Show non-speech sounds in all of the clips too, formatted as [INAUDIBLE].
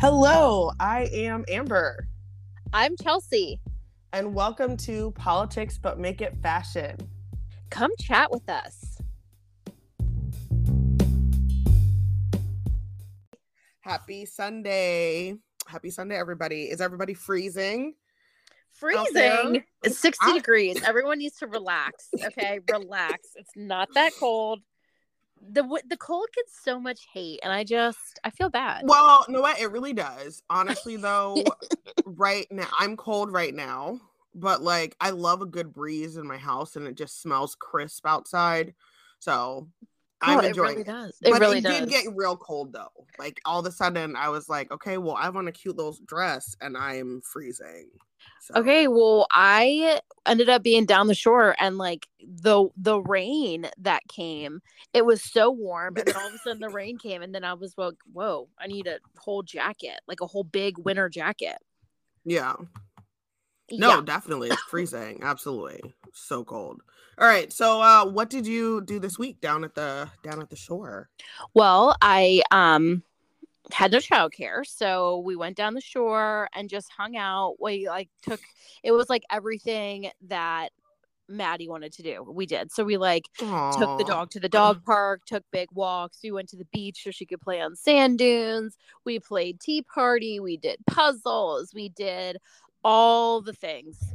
Hello, I am Amber, I'm Chelsea. and welcome to Politics But Make It Fashion. Come chat with us. Happy Sunday. Happy Sunday, everybody. Is everybody freezing? Freezing. It's 60 ah. degrees. Everyone needs to relax. Okay, [LAUGHS] relax. It's not that cold. The the cold gets so much hate, and I just I feel bad. Well, you know what? It really does. Honestly, [LAUGHS] though, right now, I'm cold right now, but like I love a good breeze in my house and it just smells crisp outside. So I'm Oh, it really it. does. It but really it does. did get real cold though. Like all of a sudden, I was like, okay, well, I want a cute little dress, and I'm freezing. So, Okay, well, I ended up being down the shore and like the the rain that came, it was so warm, and then all of a sudden the rain [LAUGHS] came, and then I was like, "Whoa, I need a whole jacket, like a whole big winter jacket." yeah, no, Yeah. definitely, it's [COUGHS] freezing. Absolutely, so cold. All right, so uh, what did you do this week down at the down at the shore? Well, I um had no childcare, so we went down the shore and just hung out. We like took it was like everything that Maddie wanted to do. We did. So we like took the dog to the dog park, took big walks. We went to the beach so she could play on sand dunes. We played tea party. We did puzzles. We did all the things.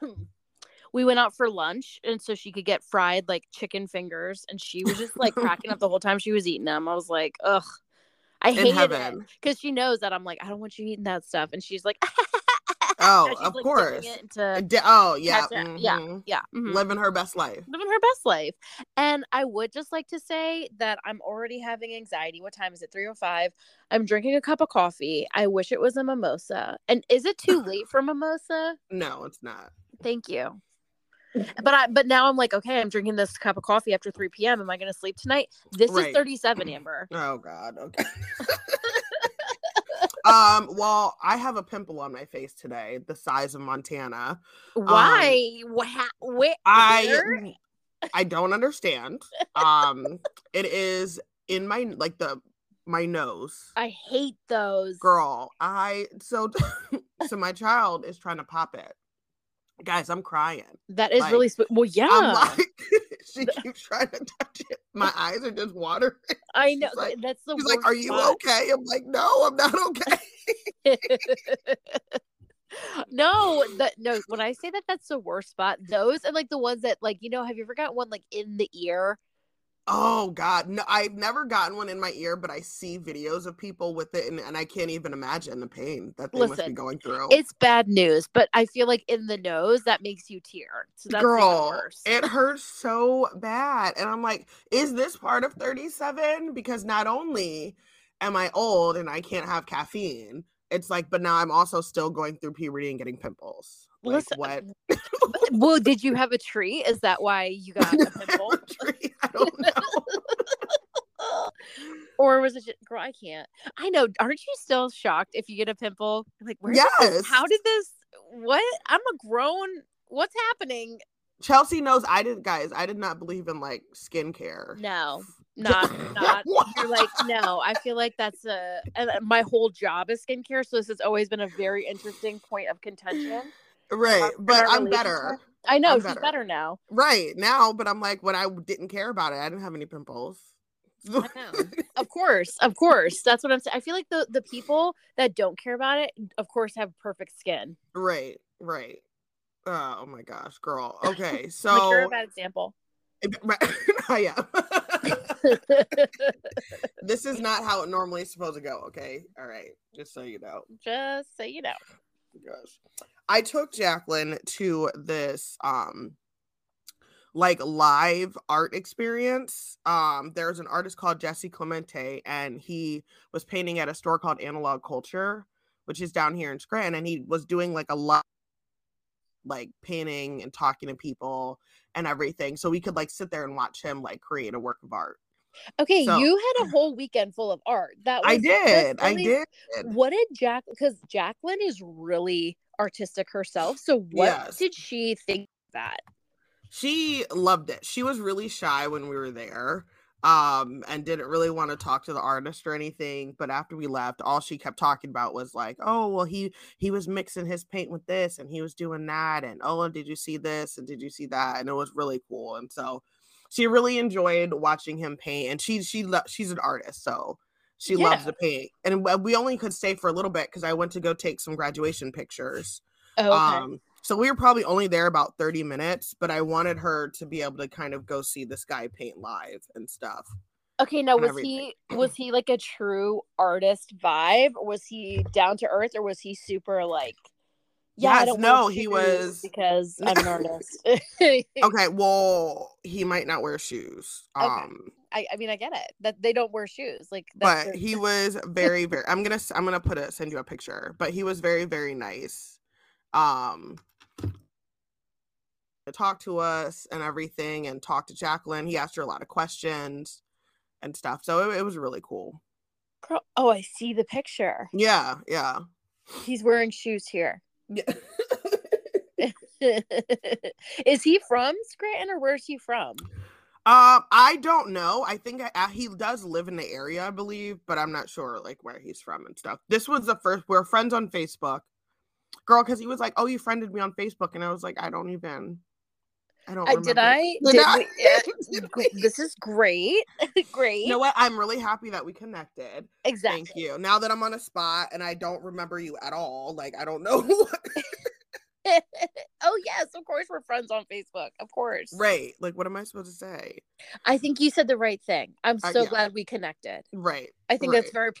[COUGHS] we went out for lunch and so she could get fried like chicken fingers and she was just like cracking up the whole time she was eating them. I was like, ugh. I In hated it because she knows that I'm like, I don't want you eating that stuff. And she's like, [LAUGHS] Oh, of like, course. Into oh yeah, ketchup. Yeah. yeah, mhm living her best life. living her best life. And I would just like to say that I'm already having anxiety. What time is it? 305. I'm drinking a cup of coffee. I wish it was a mimosa. And is it too [LAUGHS] late for mimosa? No, it's not. Thank you. But I but now I'm like, okay, I'm drinking this cup of coffee after 3 p.m. Am I gonna sleep tonight? This Right. is 37, Amber. [CLEARS THROAT] Oh God. Okay. [LAUGHS] um. Well, I have a pimple on my face today, the size of Montana. Why? What ha- where, Um, I? I don't understand. Um. It is in my like the my nose. I hate those. Girl, I so [LAUGHS] so my child is trying to pop it. Guys, I'm crying. That is like, really sp- well, yeah. I'm like, [LAUGHS] she keeps trying to touch it. My eyes are just watering. I know like- that's the She's worst like, "Are you spot. okay?" I'm like, "No, I'm not okay." [LAUGHS] no, that no. When I say that, that's the worst spot. Those and like the ones that like you know. Have you ever got one like in the ear? Oh God, no! I've never gotten one in my ear, but I see videos of people with it, and, and I can't even imagine the pain that they must be going through. It's bad news, but I feel like in the nose that makes you tear. So that's Girl, worse. it hurts so bad, and I'm like, is this part of 37? Because not only am I old and I can't have caffeine, it's like, but now I'm also still going through puberty and getting pimples. Like Listen, [LAUGHS] what? well, did you have a tree? Is that why you got a pimple? I don't know. [LAUGHS] or was it just, girl? I can't. I know. Aren't you still shocked if you get a pimple? Like, where? did this- Yes. How did this? What? I'm a grown. What's happening? Chelsea knows I didn't, guys. I did not believe in like skincare. No, [LAUGHS] not not. You're like, no. I feel like that's a. And uh, my whole job is skincare, so this has always been a very interesting point of contention. Right, but I'm better. I know I'm she's better. better now. Right now, but I'm like when I didn't care about it, I didn't have any pimples. [LAUGHS] Of course, of course. That's what I'm saying. I feel like the the people that don't care about it, of course, have perfect skin. right, right. Oh my gosh, girl. Okay, [LAUGHS] like so you're a bad example. [LAUGHS] I am. this is not how it normally is supposed to go. Okay, all right. Just so you know. Just so you know. Gosh. I took Jacqueline to this um like live art experience. Um there's an artist called Jesse Clemente and he was painting at a store called Analog Culture, which is down here in Scranton and he was doing like a lot like painting and talking to people and everything. So we could like sit there and watch him like create a work of art. Okay, So- you had a whole weekend full of art. That was I did. I did. What did Jack? Because Jacqueline is really artistic herself. So what Yes. did she think of that? She loved it. She was really shy when we were there. um and didn't really want to talk to the artist or anything but after we left all she kept talking about was like oh well he he was mixing his paint with this and he was doing that and oh did you see this and did you see that and it was really cool and so she really enjoyed watching him paint and she she she's an artist so she yeah. loves to paint and we only could stay for a little bit because i went to go take some graduation pictures oh, okay. um so we were probably only there about 30 minutes, but I wanted her to be able to kind of go see this guy paint live and stuff. Okay, now was everything. he was he like a true artist vibe? Was he down to earth or was he super like yeah, yes, no, he was because [LAUGHS] I'm an artist. [LAUGHS] okay, well, he might not wear shoes. Okay. Um I, I mean I get it. That they don't wear shoes. Like But he [LAUGHS] was very, very I'm gonna I'm gonna put a send you a picture, but he was very, very nice. Um to talk to us and everything and talk to Jacqueline. He asked her a lot of questions and stuff. So it, it was really cool. Girl, oh, I see the picture. Yeah, yeah. He's wearing shoes here. Yeah. [LAUGHS] [LAUGHS] is he from Scranton or where's he from? Um, I don't know. I think I, he does live in the area, I believe, but I'm not sure like where he's from and stuff. This was the first. We're friends on Facebook, girl, because he was like, "Oh, you friended me on Facebook," and I was like, "I don't even." I don't. Uh, did I? Did, did I? We, [LAUGHS] this is great. [LAUGHS] great. You know what? I'm really happy that we connected. Exactly. Thank you. Now that I'm on a spot and I don't remember you at all, like I don't know. [LAUGHS] [LAUGHS] oh yes, of course we're friends on Facebook. Of course. Right. Like what am I supposed to say? I think you said the right thing. I'm so uh, yeah. glad we connected. Right. I think right. that's very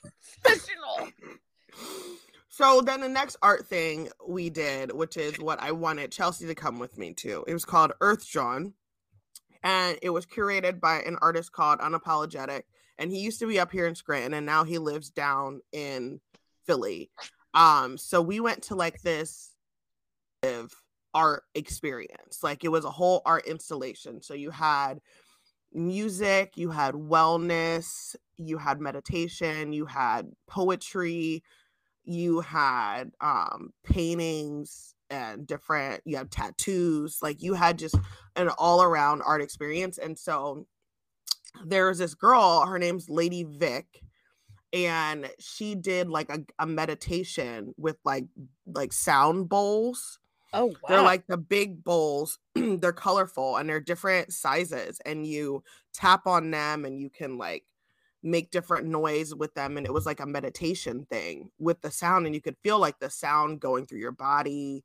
professional. [LAUGHS] So then the next art thing we did, which is what I wanted Chelsea to come with me to, it was called Earth Jawn. And it was curated by an artist called Unapologetic. And he used to be up here in Scranton and now he lives down in Philly. Um, so we went to like this art experience. Like it was a whole art installation. So you had music, you had wellness, you had meditation, you had poetry, you had um paintings and different you have tattoos like you had just an all around art experience and so there's this girl her name's lady vic and she did like a, a meditation with like like sound bowls oh wow. they're like the big bowls [CLEARS THROAT] they're colorful and they're different sizes and you tap on them and you can like make different noise with them and it was like a meditation thing with the sound and you could feel like the sound going through your body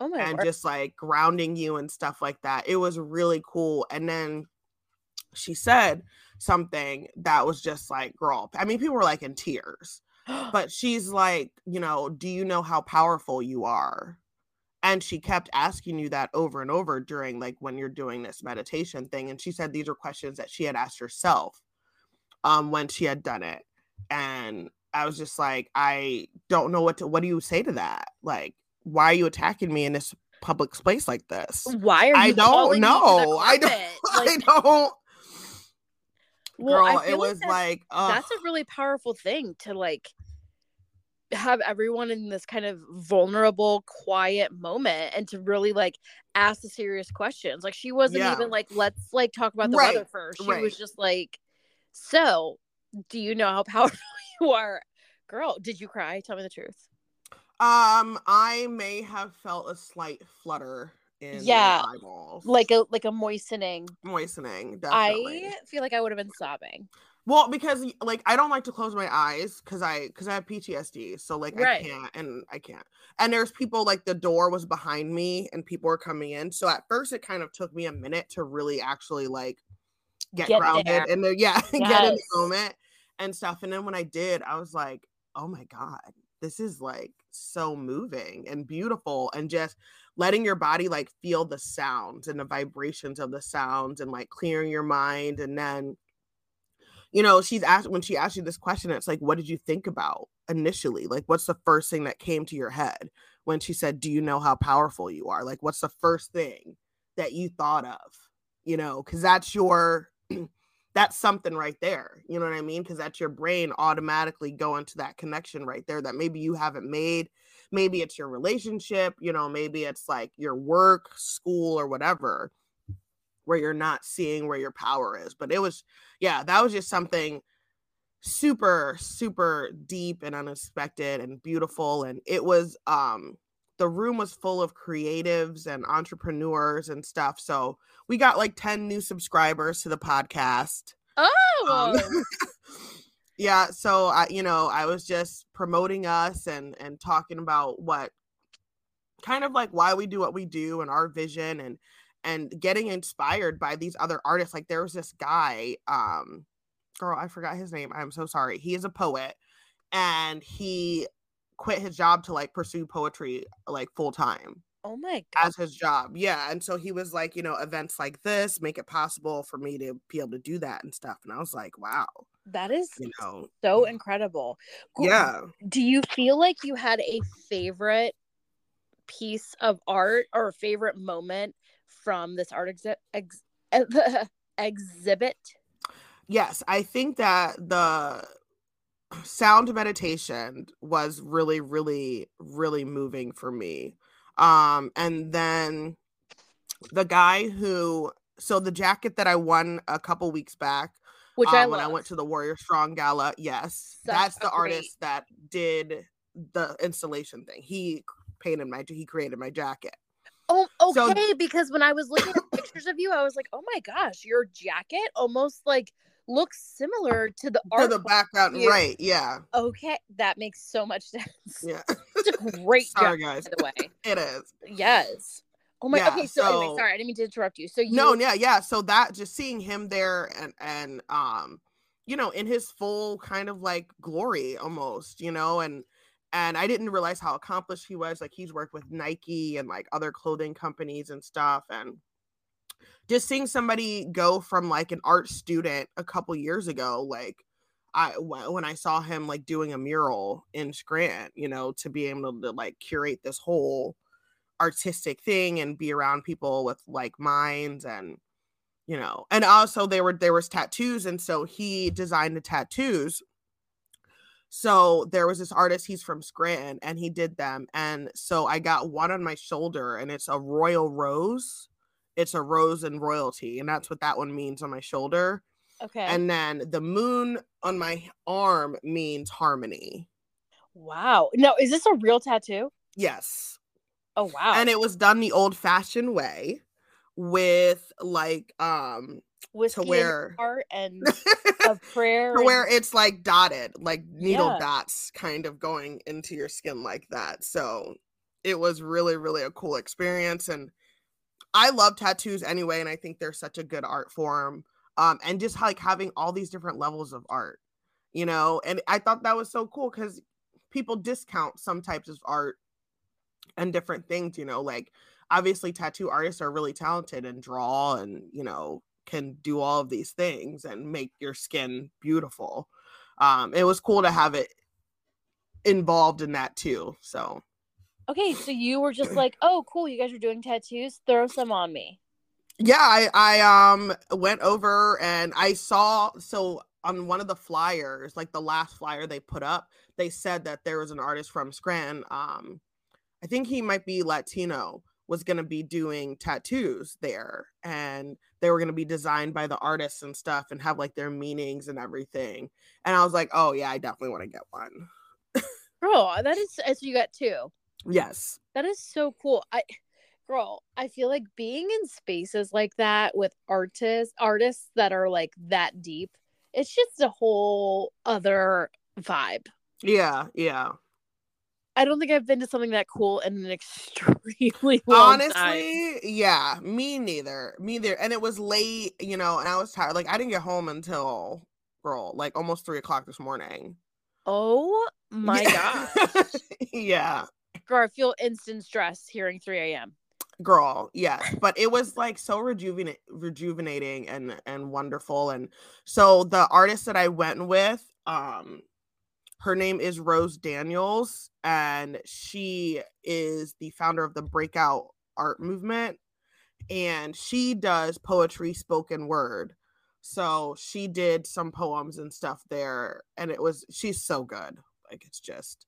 oh and word. just like grounding you and stuff like that it was really cool and then she said something that was just like girl i mean people were like in tears [GASPS] but she's like you know do you know how powerful you are and she kept asking you that over and over during like when you're doing this meditation thing and she said these are questions that she had asked herself um when she had done it and i was just like i don't know what to what do you say to that? Like why are you attacking me in this public space like this? Why are i don't know. I don't [LAUGHS] like, i don't well, girl it was like, like that's a really powerful thing to like have everyone in this kind of vulnerable quiet moment and to really like ask the serious questions like she wasn't yeah. even like let's like talk about the right. weather first she right. was just like so, do you know how [LAUGHS] powerful you are? Girl, did you cry? Tell me the truth. Um, I may have felt a slight flutter in yeah, eyeballs. Like a like a moistening. Moistening, definitely. I feel like I would have been sobbing. Well, because like I don't like to close my eyes because I because I have PTSD, so like right. I can't and I can't. And there's people like the door was behind me and people were coming in. So at first it kind of took me a minute to really actually like get, get grounded there. and then yeah, yes. [LAUGHS] get in the moment and stuff. And then when I did, I was like, oh my God, this is like so moving and beautiful and just letting your body like feel the sounds and the vibrations of the sounds and like clearing your mind and then you know she's asked when she asked you this question it's like what did you think about initially like what's the first thing that came to your head when she said do you know how powerful you are like what's the first thing that you thought of you know because that's your [CLEARS THROAT] that's something right there. You know what I mean? Because that's your brain automatically going to that connection right there that maybe you haven't made. Maybe it's your relationship, you know, maybe it's like your work, school, or whatever. Where you're not seeing where your power is. But it was, yeah, that was just something super, super deep and unexpected and beautiful. And it was, um, the room was full of creatives and entrepreneurs and stuff. So we got like 10 new subscribers to the podcast. Oh, Um, [LAUGHS] yeah, so I you know, I was just promoting us and and talking about what kind of like why we do what we do and our vision and and getting inspired by these other artists. Like there was this guy um girl, I forgot his name. I'm so sorry. He is a poet and he quit his job to like pursue poetry like full time oh my god. as his job. Yeah. And so he was like, you know, events like this make it possible for me to be able to do that and stuff. And I was like, wow, That is you know, so incredible. Yeah. Do you feel like you had a favorite piece of art or a favorite moment from this art exi- ex- [LAUGHS] exhibit? Yes. I think that the sound meditation was really, really, really moving for me. Um, and then the guy who, so the jacket that I won a couple weeks back, Which I um, when I went to the Warrior Strong Gala. Yes, Such that's the great- artist that did the installation thing. He painted my, he created my jacket. Oh, So- okay. because when I was looking at pictures of you, I was like, "Oh my gosh, your jacket almost like looks similar to the To art." the background, right? Yeah, Okay, that makes so much [LAUGHS] sense. yeah. It's a [LAUGHS] great Sorry, job, guys. by the way. It is. Yes. Oh my. Yeah, okay. So, anyway, sorry, I didn't mean to interrupt you. So you. No, yeah, yeah. So that just seeing him there and and um, you know, in his full kind of like glory almost, you know, and and I didn't realize how accomplished he was. Like he's worked with Nike and like other clothing companies and stuff, and just seeing somebody go from like an art student a couple years ago, like I when I saw him like doing a mural in Scranton, you know, to be able to like curate this whole artistic thing and be around people with like minds and you know and also there were there was tattoos and so he designed the tattoos so there was this artist he's from scranton and he did them and so i got one on my shoulder and it's a royal rose it's a rose and royalty and that's what that one means on my shoulder Okay. and then the moon on my arm means harmony wow. No, is this a real tattoo? yes Oh wow. and it was done the old fashioned way with like um Whiskey in where- [LAUGHS] and a prayer. to where it's like dotted like needle Yeah. dots kind of going into your skin like that so it was really really a cool experience and i love tattoos anyway and i think they're such a good art form um and just like having all these different levels of art you know and i thought that was so cool because people discount some types of art and different things you know like obviously tattoo artists are really talented and draw and you know can do all of these things and make your skin beautiful um it was cool to have it involved in that too so Okay, so you were just like, oh, cool, you guys are doing tattoos. Throw some on me. yeah i i um went over and i saw so on one of the flyers like the last flyer they put up they said that there was an artist from scranton um i think he might be latino was going to be doing tattoos there and they were going to be designed by the artists and stuff and have like their meanings and everything and i was like oh yeah i definitely want to get one Girl, that is so you got two. yes That is so cool. I girl, I feel like being in spaces like that with artists artists that are like that deep, it's just a whole other vibe. yeah yeah I don't think I've been to something that cool in an [LAUGHS] extremely long time. honestly yeah me neither me neither and it was late you know and i was tired like i didn't get home until girl like almost three o'clock this morning Oh [LAUGHS] my Yeah. god. yeah Girl, I feel instant stress hearing 3 a.m. girl yes but it was like so rejuvenate rejuvenating and and wonderful and so the artist that i went with um her name is rose daniels and she is the founder of the breakout art movement and she does poetry spoken word so she did some poems and stuff there and it was she's so good like it's just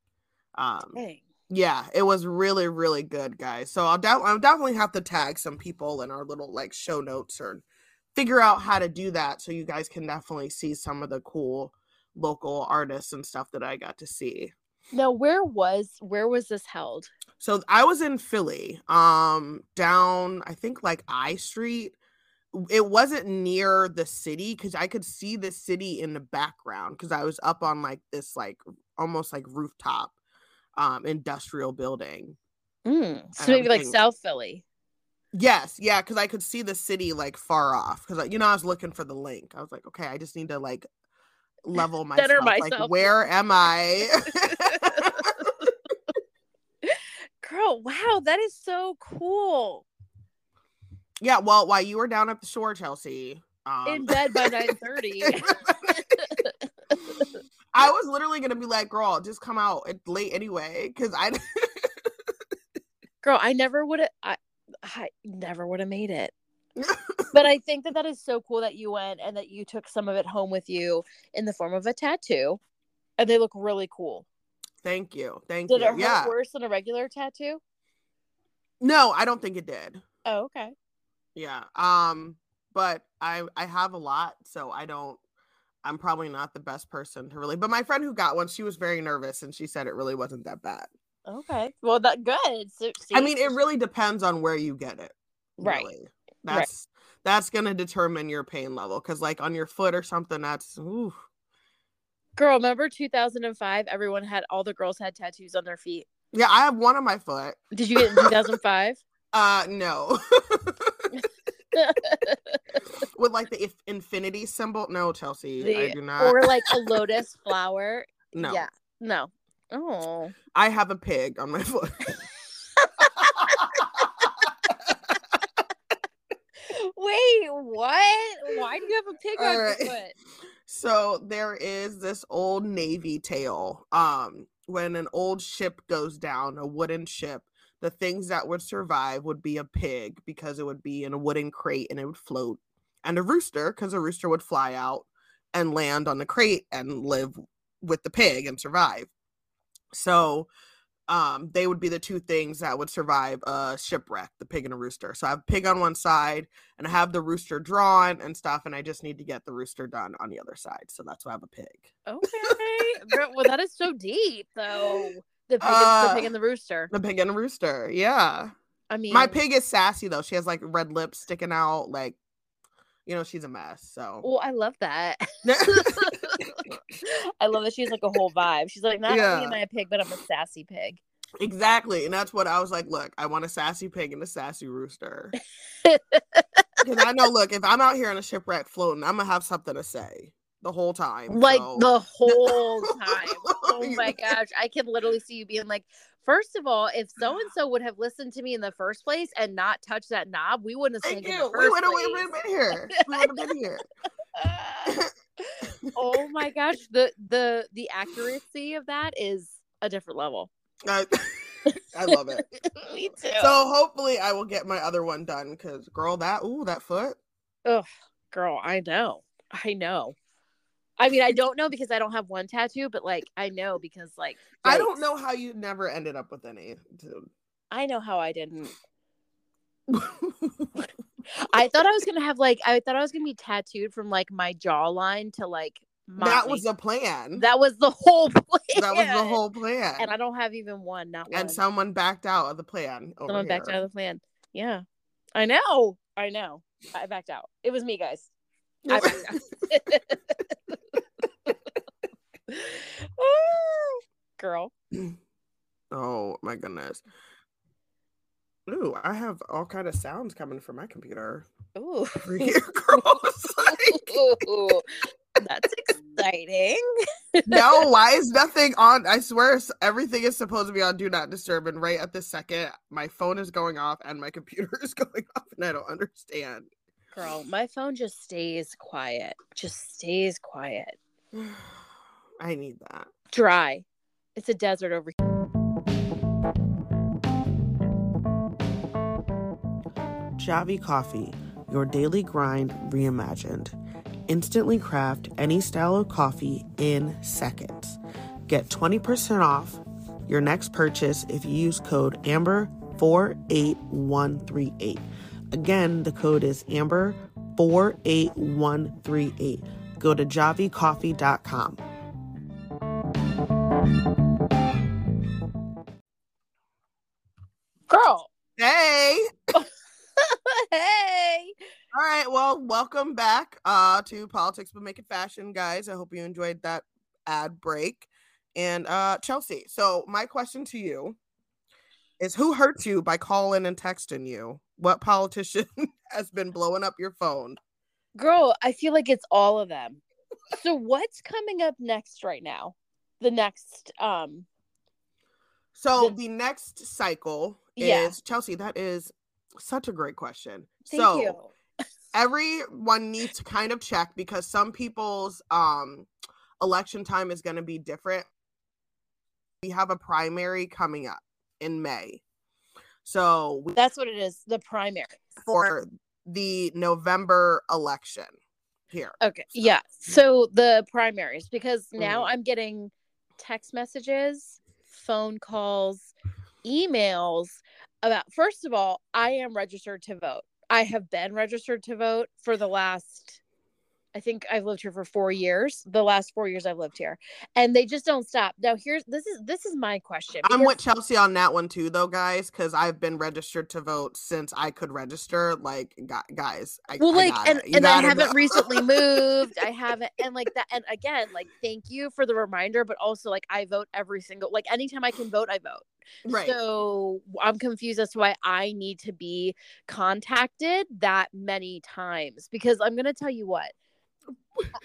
um Dang. Yeah, it was really, really good, guys. So I'll, de- I'll definitely have to tag some people in our little like show notes or figure out how to do that so you guys can definitely see some of the cool local artists and stuff that I got to see. Now, where was where was this held? So I was in Philly, um, down I think like I Street. It wasn't near the city because I could see the city in the background because I was up on like this like almost like rooftop um industrial building. Mm, so maybe like South Philly. Yes, yeah, because I could see the city like far off. Because you know, I was looking for the link. I was like, okay, I just need to like level myself. Center Like, where am I? [LAUGHS] Girl, wow, that is so cool. yeah, well, while you were down at the shore, Chelsea, um, In bed by [LAUGHS] nine thirty. [LAUGHS] I was literally gonna be like, girl, just come out. It's late anyway. Because I Girl, I never would have. I, I never would have made it. But I think that that is so cool that you went and that you took some of it home with you in the form of a tattoo, and they look really cool. thank you, thank Did you. Did it hurt worse than a regular tattoo? no, I don't think it did. Oh, okay. Yeah. Um, but I I have a lot, so I don't I'm probably not the best person to really but my friend who got one, she was very nervous and she said it really wasn't that bad. Okay. Well, that good. So, I mean, it really depends on where you get it. Right. Really. That's that's gonna determine your pain level. Cause like on your foot or something, that's ooh. Girl, remember 2005? Everyone had all the girls had tattoos on their feet. Yeah, I have one on my foot. Did you get in 2005? [LAUGHS] Uh no. [LAUGHS] With like the if infinity symbol. No, Chelsea. I do not. or like a [LAUGHS] lotus flower? no. Yeah. No. Oh. I have a pig on my foot. Wait, what? Why do you have a pig on All your foot? [LAUGHS] So there is this old navy tale. Um, when an old ship goes down, a wooden ship, the things that would survive would be a pig because it would be in a wooden crate and it would float, and a rooster because a rooster would fly out and land on the crate and live with the pig and survive. So um, they would be the two things that would survive a shipwreck, the pig and a rooster. So I have pig on one side and I have the rooster drawn and stuff, and I just need to get the rooster done on the other side. So that's why I have a pig. Okay. [LAUGHS] Well, that is so deep, though. The pig, and, Uh, the pig and the rooster. The pig and a rooster. Yeah. I mean, My pig is sassy though. She has like red lips sticking out, like you know, she's a mess. So Well, I love that. [LAUGHS] [LAUGHS] I love that she's like a whole vibe. She's like, not Yeah. only am I a pig, but I'm a sassy pig. exactly. And that's what I was like, look, I want a sassy pig and a sassy rooster. [LAUGHS] Because I know, look, if I'm out here on a shipwreck floating, I'm gonna have something to say the whole time. like so- the whole time. Oh my gosh. I can literally see you being like, first of all, if so and [SIGHS] so would have listened to me in the first place and not touched that knob, we wouldn't have Thank you. We would have been here. [LAUGHS] We would have been here. [LAUGHS] oh my gosh. The the the accuracy of that is a different level. [LAUGHS] I, I love it. me too. So hopefully I will get my other one done because girl, that ooh, that foot. Ugh, girl, I know. I know. I mean, I don't know because I don't have one tattoo, but like I know because like I don't know how you never ended up with any. dude. I know how I didn't. [LAUGHS] I thought I was gonna have like I thought I was gonna be tattooed from like my jawline to like my that was the plan. that was the whole [LAUGHS] plan. That was the whole plan. And I don't have even one, not one. and someone backed out of the plan. Someone backed out of the plan. Yeah, I know. I know. I backed out. It was me, guys. I backed [LAUGHS] out. [LAUGHS] Girl. [CLEARS THROAT] oh my goodness. Ooh, I have all kind of sounds coming from my computer. Ooh. Over [LAUGHS] here, girl. [LAUGHS] Like- Ooh, that's exciting. no, why is nothing on? I swear everything is supposed to be on do not disturb, and right at this second, my phone is going off and my computer is going off, and I don't understand. Girl, my phone just stays quiet. Just stays quiet. [SIGHS] [SIGHS] [SIGHS] I need that. Dry. It's a desert over here. Javi Coffee, your daily grind reimagined. Instantly craft any style of coffee in seconds. Get 20% off your next purchase if you use code AMBER48138. Again, the code is AMBER48138. Go to javicoffee.com. welcome back uh, to Politics but Make It Fashion, guys. I hope you enjoyed that ad break. And uh, Chelsea, so my question to you is who hurts you by calling and texting you? What politician [LAUGHS] has been blowing up your phone? Girl, I feel like it's all of them. So what's coming up next right now? The next um So The- the next cycle is Yeah. Chelsea, that is such a great question. thank so you. Everyone needs to kind of check because some people's um election time is going to be different. We have a primary coming up in May. So we, That's what it is, the primary. for the November election here. Okay. Yeah. So the primaries, because now Mhm. I'm getting text messages, phone calls, emails about first of all, I am registered to vote. I have been registered to vote for the last I think I've lived here for 4 years. The last 4 years I've lived here. And they just don't stop. Now here's this is this is my question. I'm with Chelsea on that one too, though, guys, because I've been registered to vote since I could register. Like, gu- guys, I, well I like got and, and i haven't recently [LAUGHS] moved i haven't and like that and again like thank you for the reminder but also like i vote every single like anytime i can vote i vote right. so i'm confused as to why i need to be contacted that many times because i'm gonna tell you what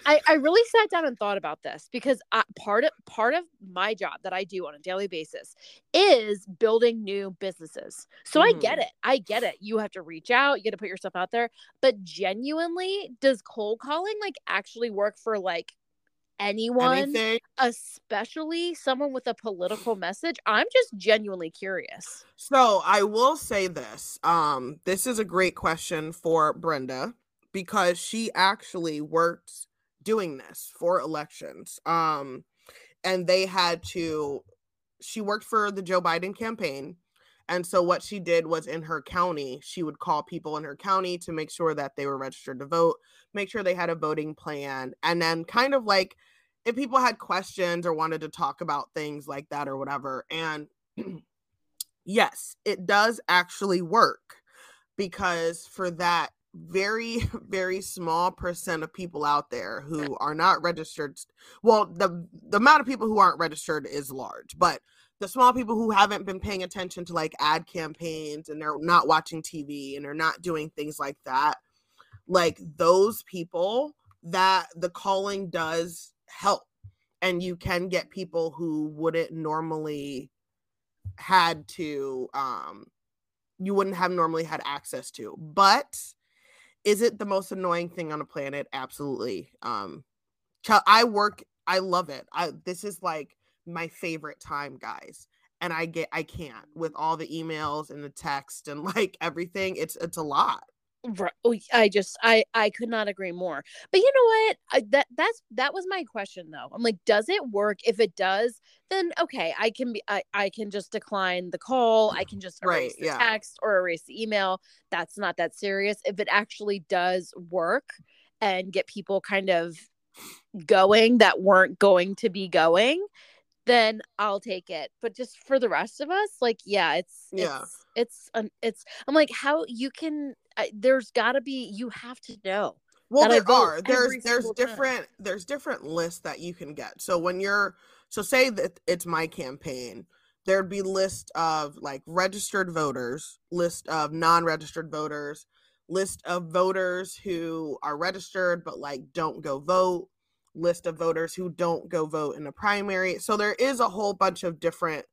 I, I really sat down and thought about this because I, part of part of my job that I do on a daily basis is building new businesses. So I get Mhm. it. I get it. You have to reach out, you got to put yourself out there. But genuinely, does cold calling like actually work for like anyone, Anything. especially someone with a political message? I'm just genuinely curious. So I will say this. Um, this is a great question for Brenda because she actually worked doing this for elections. Um, and they had to she worked for the Joe Biden campaign. And so what she did was in her county, she would call people in her county to make sure that they were registered to vote, make sure they had a voting plan, and then kind of like if people had questions or wanted to talk about things like that or whatever. And [CLEARS THROAT] yes, it does actually work because for that very [LAUGHS] very small percent of people out there who are not registered well the the amount of people who aren't registered is large but the small people who haven't been paying attention to like ad campaigns and they're not watching TV and they're not doing things like that like those people that the calling does help and you can get people who wouldn't normally had to um you wouldn't have normally had access to but is it the most annoying thing on the planet? Absolutely. Um i work i love it. I this is like my favorite time guys and i get i can't with all the emails and the text and like everything. It's it's a lot Right. Oh, I just I I could not agree more. But you know what? I, that that's that was my question though. I'm like, does it work? If it does, then okay, I can be I I can just decline the call. I can just Right, erase the yeah. text or erase the email. That's not that serious. If it actually does work and get people kind of going that weren't going to be going, then I'll take it. But just for the rest of us, like, yeah, it's Yeah. it's it's um, it's. I'm like, how you can? I, there's got to be. You have to know. well there are there's there's single time. different there's different lists that you can get so when you're so say that it's my campaign there'd be list of like registered voters list of non-registered voters list of voters who are registered but like don't go vote list of voters who don't go vote in a primary so there is a whole bunch of different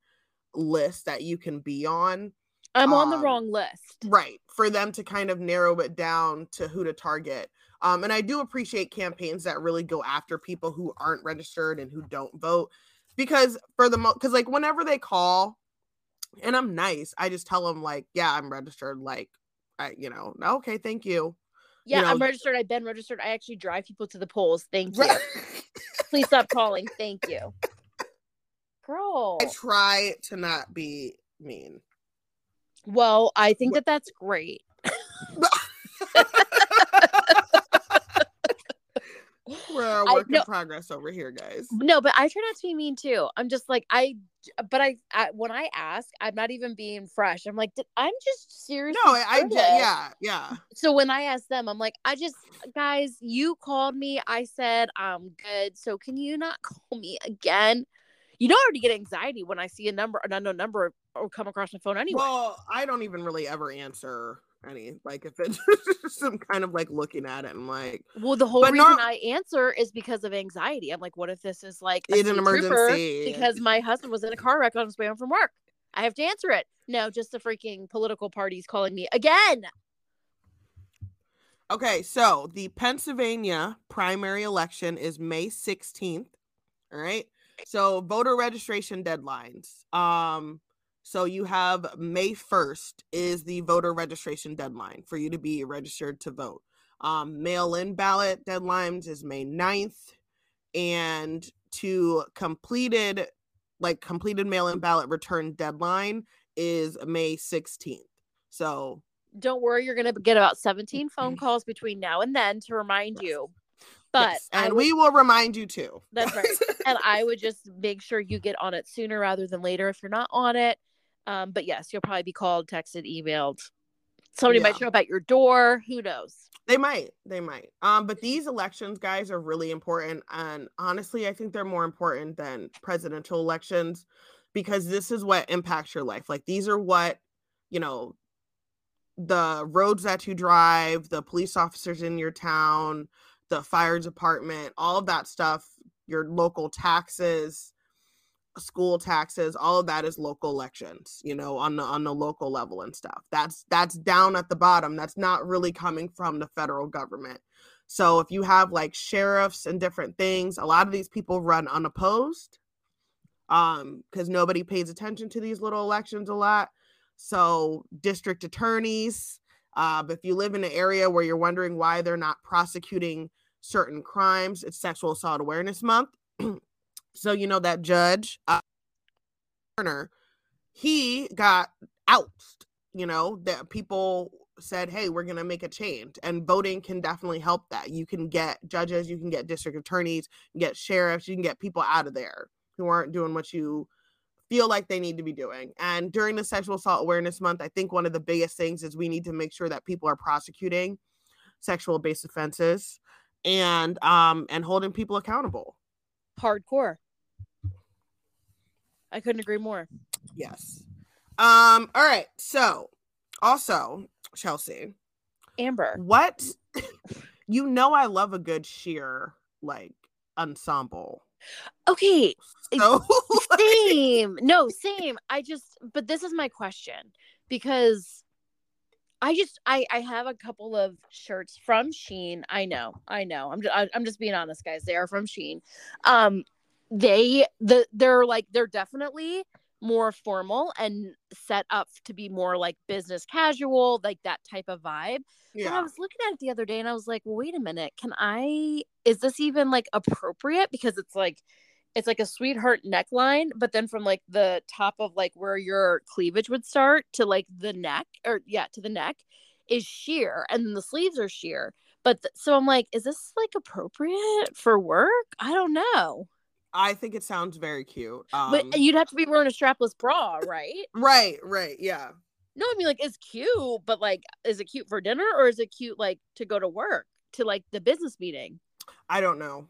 lists that you can be on I'm on the Um, wrong list. right for them to kind of narrow it down to who to target um, and i do appreciate campaigns that really go after people who aren't registered and who don't vote because for the most because like whenever they call and i'm nice i just tell them like yeah i'm registered like I, you know okay thank you Yeah, know- I'm registered. I've been registered. I actually drive people to the polls. Thank you. Please stop calling. [LAUGHS] Thank you. girl. I try to not be mean. Well, I think that that's great. [LAUGHS] We're a I- work no. in progress over here, guys. No, but I try not to be mean too. I'm just like I, but I, I when I ask, I'm not even being fresh. I'm like, I'm just serious. No, I, I yeah, yeah. So when I ask them, I'm like, I just, guys, you called me. I said I'm good. So can you not call me again? You know, I already get anxiety when I see a number, an unknown number, or come across my phone anyway. Well, I don't even really ever answer any. Like if it's [LAUGHS] just some kind of like looking at it, I'm like, Well, the whole reason not- I answer is because of anxiety. I'm like, what if this is like a It's an emergency. Because my husband was in a car wreck on his way home from work. I have to answer it. No, just the freaking political parties calling me again. okay, so the Pennsylvania primary election is May 16th. All right. So voter registration deadlines. Um, so you have May 1st is the voter registration deadline for you to be registered to vote. Um, mail-in ballot deadlines is May 9th. And to completed like completed mail-in ballot return deadline is May 16th. So Don't worry, you're gonna get about 17 Mm-hmm. [LAUGHS] phone calls between now and then to remind you. But yes, and would- we will remind you too. That's right. [LAUGHS] and I would just make sure you get on it sooner rather than later if you're not on it. Um, but yes, you'll probably be called, texted, emailed. Somebody Yeah. might show up at your door. Who knows? They might, they might. Um, but these elections, guys, are really important, and honestly, I think they're more important than presidential elections because this is what impacts your life. Like these are what you know, the roads that you drive, the police officers in your town, the fire department, all of that stuff, your local taxes, school taxes, all of that is local elections, you know, on the on the local level and stuff. That's that's down at the bottom. That's not really coming from the federal government. So if you have like sheriffs and different things, a lot of these people run unopposed um because nobody pays attention to these little elections a lot. So district attorneys, uh, if you live in an area where you're wondering why they're not prosecuting certain crimes, it's Sexual Assault Awareness Month. [CLEARS THROAT] so you know that judge, uh, Turner, he got ousted. You know that people said, "Hey, we're going to make a change," and voting can definitely help that. You can get judges, you can get district attorneys, get sheriffs, you can get people out of there who aren't doing what you feel like they need to be doing. And during the Sexual Assault Awareness Month, I think one of the biggest things is we need to make sure that people are prosecuting sexual based offenses and um and holding people accountable. Hardcore. I couldn't agree more. Yes. Um all right. So, also, Chelsea, Amber. what [LAUGHS] you know I love a good sheer like ensemble. Okay. So [LAUGHS] Same. No, same. I just, but this is my question because I just, I, I have a couple of shirts from Shein. I know, I know. I'm, just, I'm just being honest, guys. They are from Shein. Um, they, the, they're like, they're definitely more formal and set up to be more like business casual, like that type of vibe. But I was looking at it the other day and I was like, wait a minute. Can I, is this even like appropriate? Because it's like, it's like a sweetheart neckline, but then from like the top of like where your cleavage would start to like the neck or yeah, to the neck is sheer and then the sleeves are sheer. But th- so I'm like, is this like appropriate for work? I don't know. I think it sounds very cute. Um, but you'd have to be wearing a strapless bra, right? right, right, yeah. No, I mean like it's cute, but like is it cute for dinner or is it cute like to go to work to like the business meeting? I don't know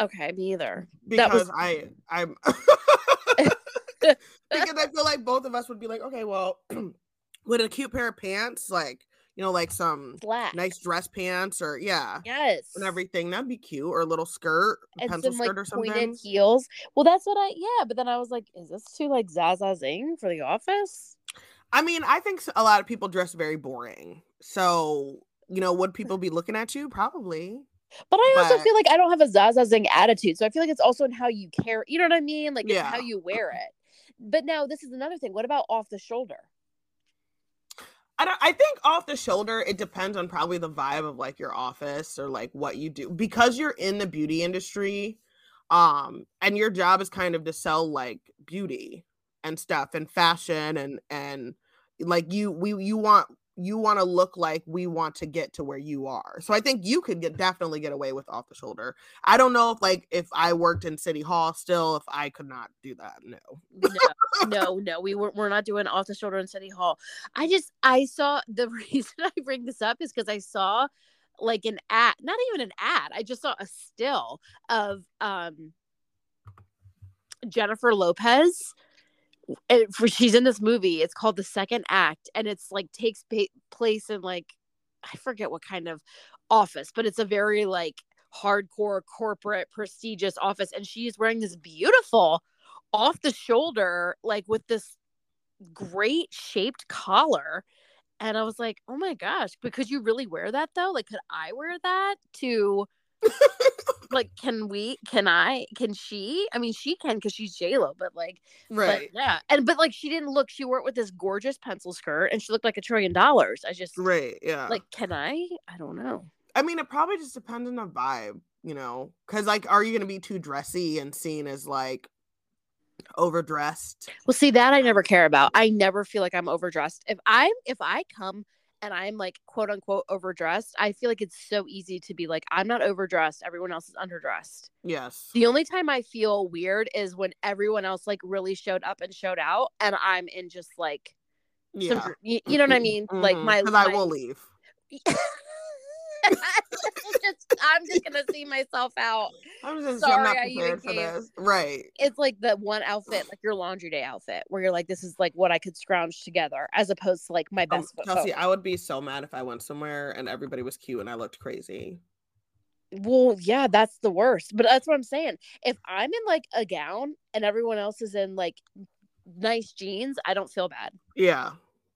Okay, me either. Because was- I I'm [LAUGHS] [LAUGHS] because I feel like both of us would be like, okay, well, [CLEARS THROAT] with a cute pair of pants, like you know, like some Black. nice dress pants or yeah, Yes. and everything, that'd be cute. Or a little skirt, a and pencil some like skirt or pointed something. heels. Well, that's what I yeah, but then I was like, is this too like Zaza Zing for the office? I mean, I think a lot of people dress very boring. So you know, would people be looking at you? Probably. But I also But- feel like I don't have a Zaza Zing attitude, so I feel like it's also in how you care. You know what I mean? Like it's how you wear it. But now this is another thing. What about off the shoulder? I don't, I think off the shoulder, it depends on probably the vibe of like your office or like what you do because you're in the beauty industry. Um, and your job is kind of to sell like beauty and stuff and fashion and and like you we you want you want to look like we want to get to where you are. So I think you could get definitely get away with off the shoulder. I don't know if like if I worked in city hall still if I could not do that. No. no, no, no. We were we're not doing off the shoulder in city hall. I just I saw [LAUGHS] the reason I bring this up is because I saw like an ad, not even an ad. I just saw a still of um Jennifer Lopez for she's in this movie. It's called The Second Act, and it's like takes pa- place in like I forget what kind of office, but it's a very like hardcore corporate prestigious office, and she's wearing this beautiful off the shoulder like with this great shaped collar. And I was like, oh my gosh, but could you really wear that though? Like, could I wear that to [LAUGHS] like can we can i can she? I mean she can because she's j-lo but like right. but, yeah. And but like she didn't look she wore it with this gorgeous pencil skirt and she looked like a trillion dollars. I just right yeah. like can i? I don't know. I mean it probably just depends on the vibe you know? Because like are you gonna be too dressy and seen as like overdressed? Well see that i never care about. I never feel like i'm overdressed. If i'm if i come and I'm like quote unquote overdressed, I feel like it's so easy to be like, I'm not overdressed. Everyone else is underdressed. Yes. The only time I feel weird is when everyone else like really showed up and showed out, and I'm in just like, yeah. some, you, you know what I mean? Mm-hmm. Like my, my I will leave. [LAUGHS] just, I'm just gonna see myself out. I'm just Sorry, I'm not I even prepared for came. this. Right. It's like the one outfit, like your laundry day outfit, where you're like, this is like what I could scrounge together, as opposed to like my Um, best Chelsea, forward. I would be so mad if I went somewhere and everybody was cute and I looked crazy. Well, yeah, that's the worst. But that's what I'm saying. If I'm in like a gown and everyone else is in like nice jeans, I don't feel bad. Yeah.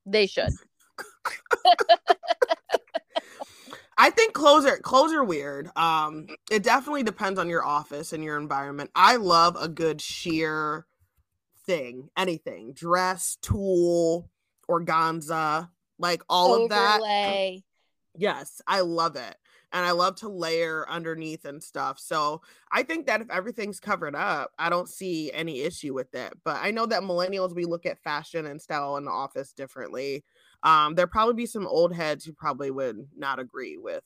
They should. [LAUGHS] I think clothes are clothes are weird. Um, it definitely depends on your office and your environment. I love a good sheer thing, anything, dress, tulle, organza, like all of that. Overlay. Yes, I love it. And I love to layer underneath and stuff. So I think that if everything's covered up, I don't see any issue with it. But I know that millennials, we look at fashion and style in the office differently. Um, there probably be some old heads who probably would not agree with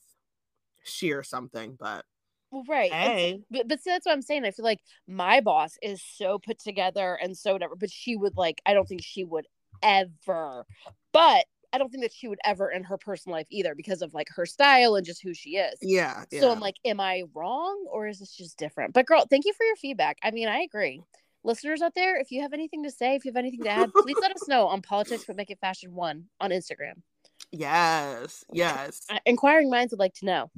she or something, but Well, right. Hey, But, but see, that's what I'm saying. I feel like my boss is so put together and so whatever, but she would like, I don't think she would ever, but I don't think that she would ever in her personal life either because of like her style and just who she is. yeah, yeah. So I'm like, am I wrong or is this just different? But girl, thank you for your feedback. I mean, I agree. Listeners out there, if you have anything to say, if you have anything to add, please let us [LAUGHS] know on politics but make it fashion one on Instagram. yes, yes. Inquiring minds would like to know.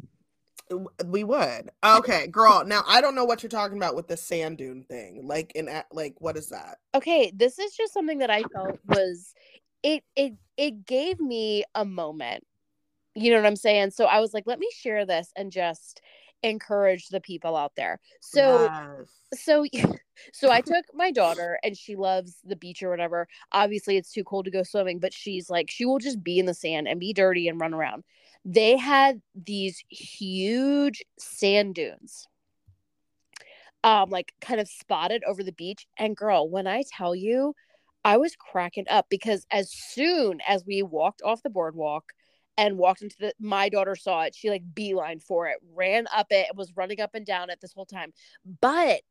We would. Okay, girl. Now I don't know what you're talking about with the sand dune thing. Like in like what is that? okay this is just something that i felt was it it it gave me a moment you know what i'm saying so i was like let me share this and just encourage the people out there. So Yes. so [LAUGHS] so i took my daughter and she loves the beach or whatever. Obviously it's too cold to go swimming but she's like she will just be in the sand and be dirty and run around. They had these huge sand dunes um like kind of spotted over the beach. And girl when i tell you i was cracking up because as soon as we walked off the boardwalk and walked into the my daughter saw it. She like beeline for it ran up it was running up and down it this whole time. But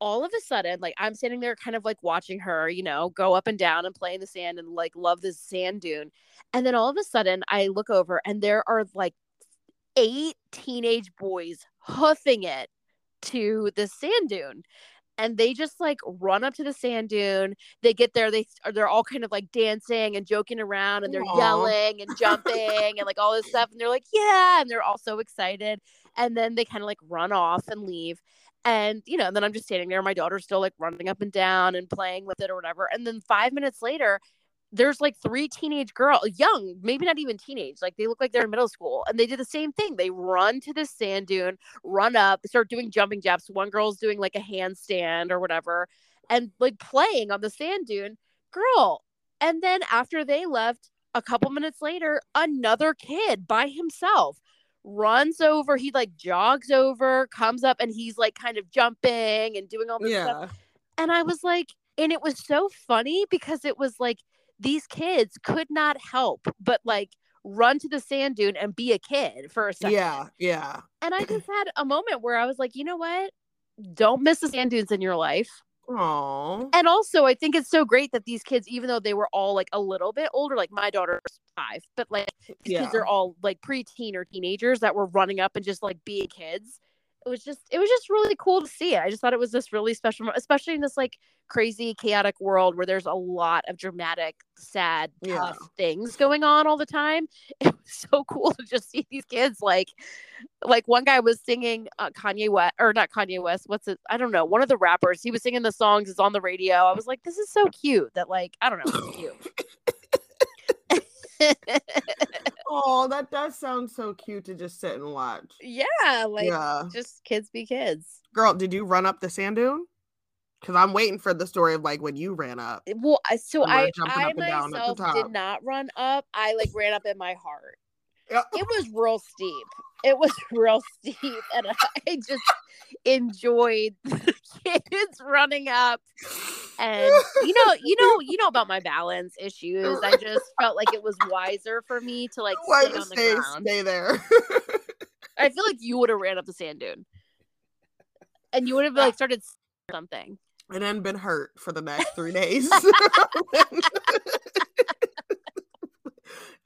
all of a sudden like i'm standing there kind of like watching her you know go up and down and play in the sand and like love this sand dune. And then all of a sudden i look over and there are like eight teenage boys hoofing it to the sand dune and they just like run up to the sand dune. They get there they they're all kind of like dancing and joking around and they're Aw. yelling and jumping and like all this stuff and they're like yeah and they're all so excited. And then they kind of like run off and leave. And you know and then i'm just standing there my daughter's still like running up and down and playing with it or whatever. And then five minutes later there's like three teenage girls, young, maybe not even teenage, like they look like they're in middle school, and they did the same thing. They run to the sand dune, run up, start doing jumping jacks. One girl's doing like a handstand or whatever, and like playing on the sand dune. Girl, and then after they left, a couple minutes later, another kid by himself runs over. He like jogs over, comes up, and he's like kind of jumping and doing all this stuff. And I was like, and it was so funny because it was like these kids could not help but like run to the sand dune and be a kid for a second. Yeah. Yeah. And I just [CLEARS THROAT] had a moment where I was like, you know what? Don't miss the sand dunes in your life. Oh. And also, I think it's so great that these kids, even though they were all like a little bit older, like my daughter's five, but like these Yeah. kids are all like preteen or teenagers that were running up and just like being kids. It was just, it was just really cool to see it. I just thought it was this really special, especially in this like crazy, chaotic world where there's a lot of dramatic, sad, Yeah. tough things going on all the time. [LAUGHS] It was so cool to just see these kids like, like one guy was singing uh, Kanye West or not Kanye West. What's it? I don't know. One of the rappers. He was singing the songs. It's on the radio. I was like, this is so cute. That like I don't know. It's cute. [LAUGHS] [LAUGHS] Oh, that does sound so cute to just sit and watch. yeah, like yeah. just kids be kids. Girl, did you run up the sand dune? Because I'm waiting for the story of like when you ran up. Eh, well, I- so I I up and down at the myself did not run up. I like ran up in my heart. Yeah. It was real steep. It was [LAUGHS] real steep, and I just enjoyed [LAUGHS] the kids running up. And you know, you know, you know about my balance issues. I just felt like it was wiser for me to like Why stay on the stay, ground. stay there? [LAUGHS] I feel like you would have ran up the sand dune, and you would have like started something. and then been hurt for the next three days.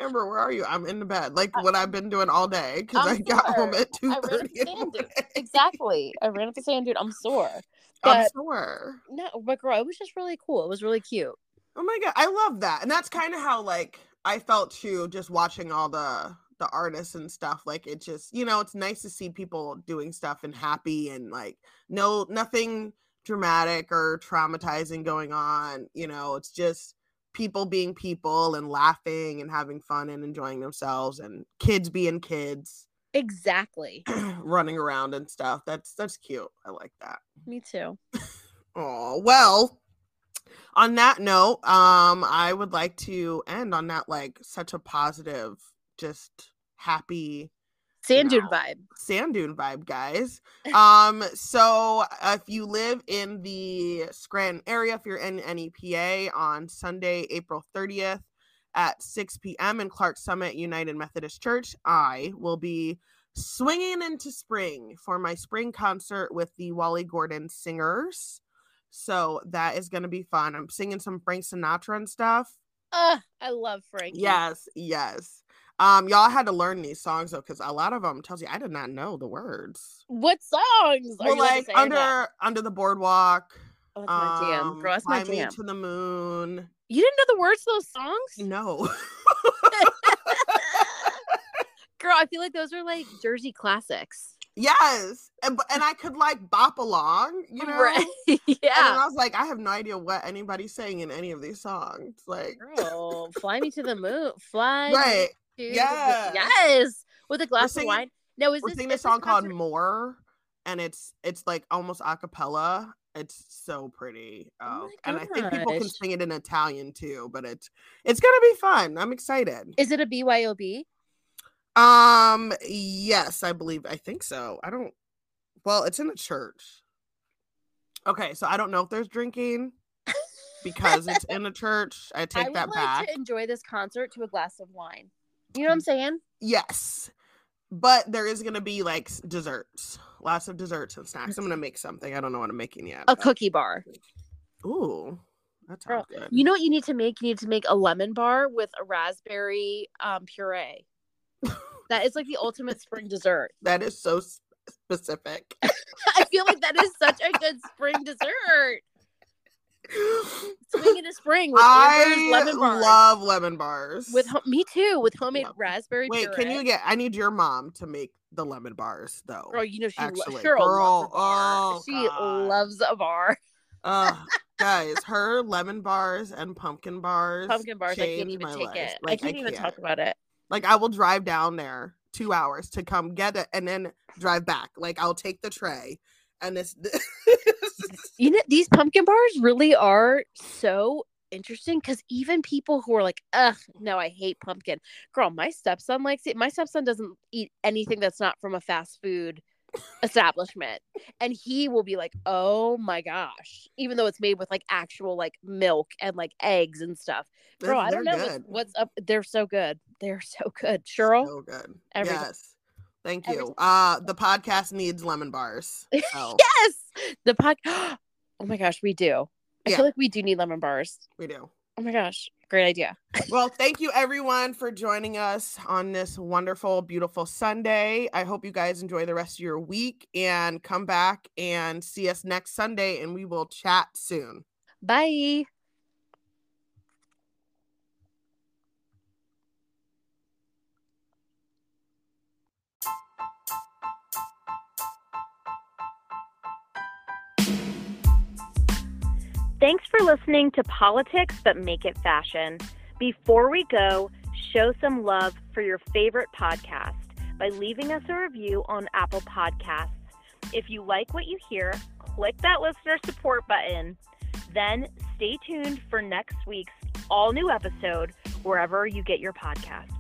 Amber, where are you? I'm in the bed, like what I've been doing all day because I'm I got home at two I ran up thirty the in the sand dune. morning. Exactly. I ran up the sand dune. I'm sore. [LAUGHS] I'm But sore. no, but girl, it was just really cool. It was really cute. Oh my god, I love that, and that's kind of how like I felt too, just watching all the the artists and stuff. Like it just, you know, it's nice to see people doing stuff and happy and like no nothing dramatic or traumatizing going on. You know, it's just people being people and laughing and having fun and enjoying themselves and kids being kids Exactly. [CLEARS THROAT] running around and stuff. That's that's cute. I like that. Me too. [LAUGHS] Oh, well, on that note, um, I would like to end on that like such a positive, just happy Sand dune vibe. sand dune vibe, guys. Um, so if you live in the Scranton area, if you're in NEPA on Sunday, April 30th at 6 p.m. in Clarks Summit United Methodist Church, I will be swinging into spring for my spring concert with the Wally Gordon Singers. So that is going to be fun. I'm singing some Frank Sinatra and stuff. Uh, I love Frankie. Yes, yes. Um, y'all had to learn these songs though, because a lot of them tells you I did not know the words. What songs? Are Well, you like under that? under the boardwalk. Oh, that's my jam. um, Girl, that's my Fly Me jam. to the moon. You didn't know the words to those songs? No. [LAUGHS] Girl, I feel like those are like Jersey classics. yes, and and I could like bop along, you know. Right. [LAUGHS] And yeah. I was like, I have no idea what anybody's saying in any of these songs. Like, Girl, fly me to the moon. [LAUGHS] Fly. right? The- Yeah. Yes. With a glass singing- of wine. No, is We're this singing a song called "More," and it's it's like almost a cappella. It's so pretty. Oh Oh, and I think people can sing it in Italian too, but it's it's gonna be fun. I'm excited. Is it a BYOB? Um, yes, I believe. I think so. I don't. Well, it's in a church. Okay, so I don't know if there's drinking because it's in a [LAUGHS] church. I I take would that like back. to enjoy this concert to a glass of wine. You know what I'm saying? Yes, but there is gonna be like desserts, lots of desserts and snacks. I'm gonna make something. I don't know what I'm making yet. A but- cookie bar. Ooh, that Girl, sounds good. You know what you need to make? You need to make a lemon bar with a raspberry um, puree. that is like the ultimate spring [LAUGHS] dessert. That is so specific. [LAUGHS] I feel like that is such a good spring dessert. [LAUGHS] Swing into spring with I lemon bars. love lemon bars. with ho- me too with homemade Love- raspberry Wait, puree. can you get? I need your mom to make the lemon bars though. Girl, you know she Actually, lo- loves a girl, bar. oh, she God. loves a bar. Ugh, [LAUGHS] guys, her lemon bars and pumpkin bars. Pumpkin bars. I can't even my take life. it. Like, I can't even talk about it. Like I will drive down there two hours to come get it and then drive back. Like I'll take the tray and it's [LAUGHS] You know, these pumpkin bars really are so interesting because even people who are like, ugh, no, I hate pumpkin. Girl, my stepson likes it. My stepson doesn't eat anything that's not from a fast food [LAUGHS] establishment. And he will be like, oh my gosh, even though it's made with like actual like milk and like eggs and stuff. Girl, I don't know what's, what's, up. They're so good. They're so good. Cheryl? So good. Everything. Yes. Thank you. Uh the podcast needs lemon bars. [LAUGHS] So. yes. The pod [GASPS] Oh my gosh, we do. I yeah. feel like we do need lemon bars. We do. Oh my gosh. Great idea. well, thank you everyone for joining us on this wonderful, beautiful Sunday. I hope you guys enjoy the rest of your week and come back and see us next Sunday, and we will chat soon. Bye. Thanks for listening to Politics But Make It Fashion. Before we go, show some love for your favorite podcast by leaving us a review on Apple Podcasts. If you like what you hear, click that listener support button. Then stay tuned for next week's all new episode wherever you get your podcasts.